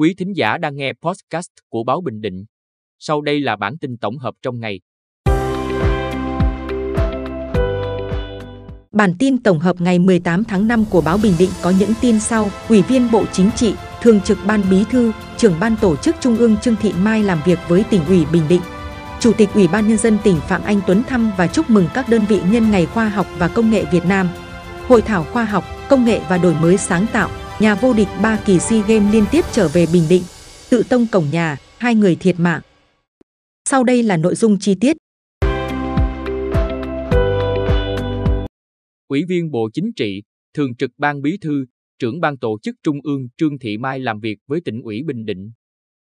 Quý thính giả đang nghe podcast của Báo Bình Định. Sau đây là bản tin tổng hợp trong ngày. Bản tin tổng hợp ngày 18 tháng 5 của Báo Bình Định có những tin sau. Ủy viên Bộ Chính trị, Thường trực Ban Bí thư, trưởng Ban Tổ chức Trung ương Trương Thị Mai làm việc với tỉnh ủy Bình Định. Chủ tịch Ủy ban Nhân dân tỉnh Phạm Anh Tuấn thăm và chúc mừng các đơn vị nhân ngày khoa học và công nghệ Việt Nam. Hội thảo khoa học, công nghệ và đổi mới sáng tạo, nhà vô địch ba kỳ SEA Games liên tiếp trở về Bình Định. Tự tông cổng nhà, hai người thiệt mạng. Sau đây là nội dung chi tiết. Ủy viên Bộ Chính trị, Thường trực Ban Bí thư, trưởng Ban Tổ chức Trung ương Trương Thị Mai làm việc với tỉnh ủy Bình Định.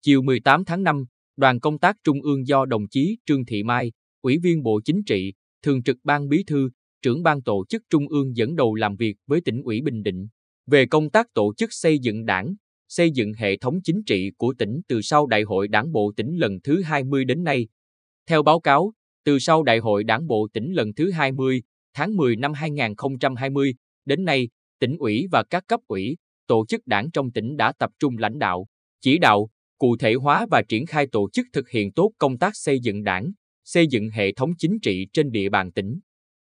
Chiều 18 tháng 5, đoàn công tác Trung ương do đồng chí Trương Thị Mai, Ủy viên Bộ Chính trị, Thường trực Ban Bí thư, trưởng Ban Tổ chức Trung ương dẫn đầu làm việc với tỉnh ủy Bình Định về công tác tổ chức xây dựng đảng, xây dựng hệ thống chính trị của tỉnh từ sau Đại hội Đảng bộ tỉnh lần thứ 20 đến nay. Theo báo cáo, từ sau Đại hội Đảng bộ tỉnh lần thứ 20, tháng 10 năm 2020, đến nay, tỉnh ủy và các cấp ủy, tổ chức đảng trong tỉnh đã tập trung lãnh đạo, chỉ đạo, cụ thể hóa và triển khai tổ chức thực hiện tốt công tác xây dựng đảng, xây dựng hệ thống chính trị trên địa bàn tỉnh.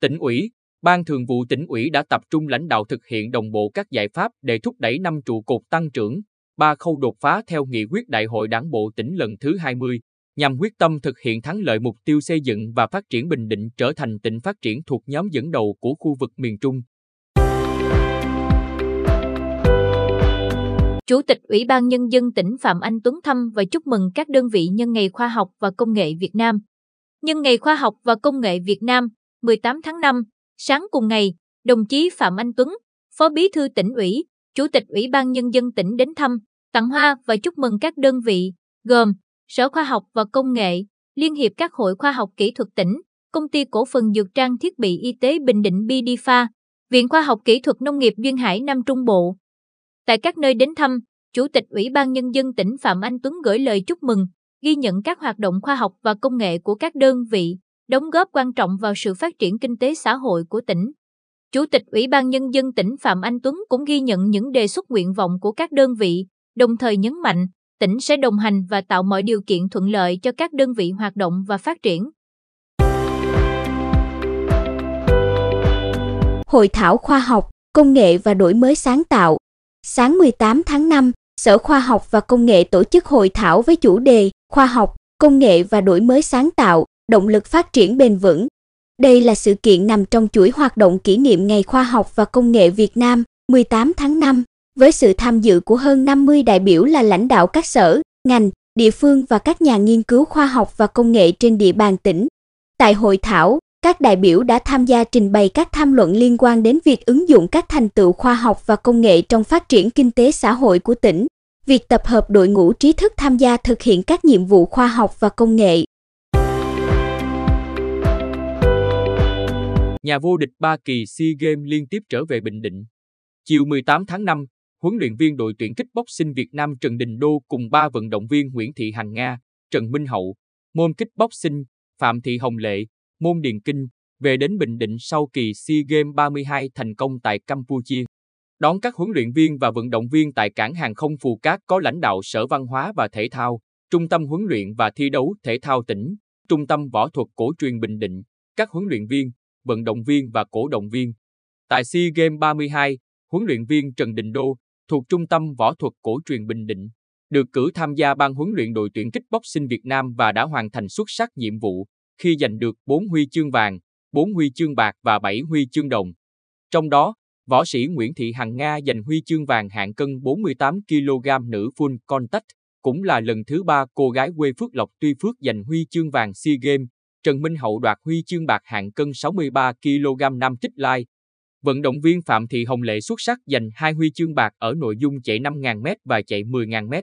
Tỉnh ủy, Ban Thường vụ tỉnh ủy đã tập trung lãnh đạo thực hiện đồng bộ các giải pháp để thúc đẩy năm trụ cột tăng trưởng, ba khâu đột phá theo nghị quyết Đại hội Đảng bộ tỉnh lần thứ 20, nhằm quyết tâm thực hiện thắng lợi mục tiêu xây dựng và phát triển Bình Định trở thành tỉnh phát triển thuộc nhóm dẫn đầu của khu vực miền Trung. Chủ tịch Ủy ban Nhân dân tỉnh Phạm Anh Tuấn thăm và chúc mừng các đơn vị nhân ngày khoa học và công nghệ Việt Nam. Nhân ngày khoa học và công nghệ Việt Nam, 18 tháng 5, sáng cùng ngày, đồng chí Phạm Anh Tuấn, Phó Bí thư tỉnh ủy, Chủ tịch Ủy ban Nhân dân tỉnh đến thăm, tặng hoa và chúc mừng các đơn vị, gồm Sở Khoa học và Công nghệ, Liên hiệp các hội khoa học kỹ thuật tỉnh, Công ty Cổ phần Dược trang Thiết bị Y tế Bình Định BDPha, Viện Khoa học Kỹ thuật Nông nghiệp Duyên Hải Nam Trung Bộ. Tại các nơi đến thăm, Chủ tịch Ủy ban Nhân dân tỉnh Phạm Anh Tuấn gửi lời chúc mừng, ghi nhận các hoạt động khoa học và công nghệ của các đơn vị, đóng góp quan trọng vào sự phát triển kinh tế xã hội của tỉnh. Chủ tịch Ủy ban Nhân dân tỉnh Phạm Anh Tuấn cũng ghi nhận những đề xuất nguyện vọng của các đơn vị, đồng thời nhấn mạnh tỉnh sẽ đồng hành và tạo mọi điều kiện thuận lợi cho các đơn vị hoạt động và phát triển. Hội thảo khoa học, công nghệ và đổi mới sáng tạo. Sáng 18 tháng 5, Sở Khoa học và Công nghệ tổ chức hội thảo với chủ đề Khoa học, công nghệ và đổi mới sáng tạo, động lực phát triển bền vững. Đây là sự kiện nằm trong chuỗi hoạt động kỷ niệm Ngày Khoa học và Công nghệ Việt Nam 18 tháng 5 với sự tham dự của hơn 50 đại biểu là lãnh đạo các sở, ngành, địa phương và các nhà nghiên cứu khoa học và công nghệ trên địa bàn tỉnh. Tại hội thảo, các đại biểu đã tham gia trình bày các tham luận liên quan đến việc ứng dụng các thành tựu khoa học và công nghệ trong phát triển kinh tế xã hội của tỉnh, việc tập hợp đội ngũ trí thức tham gia thực hiện các nhiệm vụ khoa học và công nghệ. Nhà vô địch ba kỳ SEA Games liên tiếp trở về Bình Định. Chiều 18 tháng 5, huấn luyện viên đội tuyển kickboxing Việt Nam Trần Đình Đô cùng ba vận động viên Nguyễn Thị Hằng Nga, Trần Minh Hậu, môn kickboxing, Phạm Thị Hồng Lệ, môn điền kinh, về đến Bình Định sau kỳ SEA Games 32 thành công tại Campuchia. Đón các huấn luyện viên và vận động viên tại cảng hàng không Phù Cát có lãnh đạo Sở Văn hóa và Thể thao, Trung tâm huấn luyện và thi đấu thể thao tỉnh, Trung tâm võ thuật cổ truyền Bình Định, các huấn luyện viên, vận động viên và cổ động viên. Tại SEA Games 32, huấn luyện viên Trần Đình Đô, thuộc Trung tâm Võ thuật Cổ truyền Bình Định, được cử tham gia ban huấn luyện đội tuyển kickboxing Việt Nam và đã hoàn thành xuất sắc nhiệm vụ khi giành được 4 huy chương vàng, 4 huy chương bạc và 7 huy chương đồng. Trong đó, võ sĩ Nguyễn Thị Hằng Nga giành huy chương vàng hạng cân 48 kg nữ full contact, cũng là lần thứ ba cô gái quê Phước Lộc Tuy Phước giành huy chương vàng SEA Games. Trần Minh Hậu đoạt huy chương bạc hạng cân 63 kg nam trích lai, Vận động viên Phạm Thị Hồng Lệ xuất sắc giành hai huy chương bạc ở nội dung chạy 5.000m và chạy 10.000m.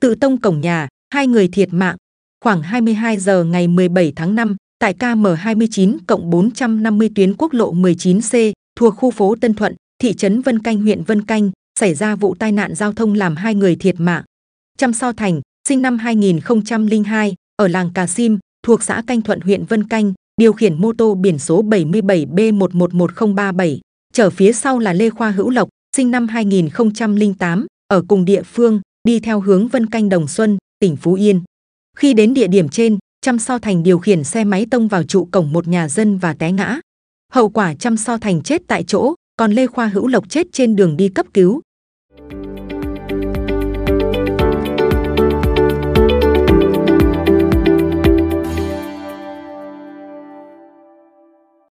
Tự tông cổng nhà, hai người thiệt mạng. Khoảng 22 giờ ngày 17 tháng 5, tại KM29 cộng 450 tuyến quốc lộ 19C, thuộc khu phố Tân Thuận, thị trấn Vân Canh huyện Vân Canh, xảy ra vụ tai nạn giao thông làm hai người thiệt mạng. Chăm So Thành, sinh năm 2002, ở làng Cà Sim, thuộc xã Canh Thuận huyện Vân Canh, điều khiển mô tô biển số 77B111037, chở phía sau là Lê Khoa Hữu Lộc, sinh năm 2008, ở cùng địa phương, đi theo hướng Vân Canh Đồng Xuân, tỉnh Phú Yên. Khi đến địa điểm trên, Trăm So Thành điều khiển xe máy tông vào trụ cổng một nhà dân và té ngã. Hậu quả Trăm So Thành chết tại chỗ, còn Lê Khoa Hữu Lộc chết trên đường đi cấp cứu.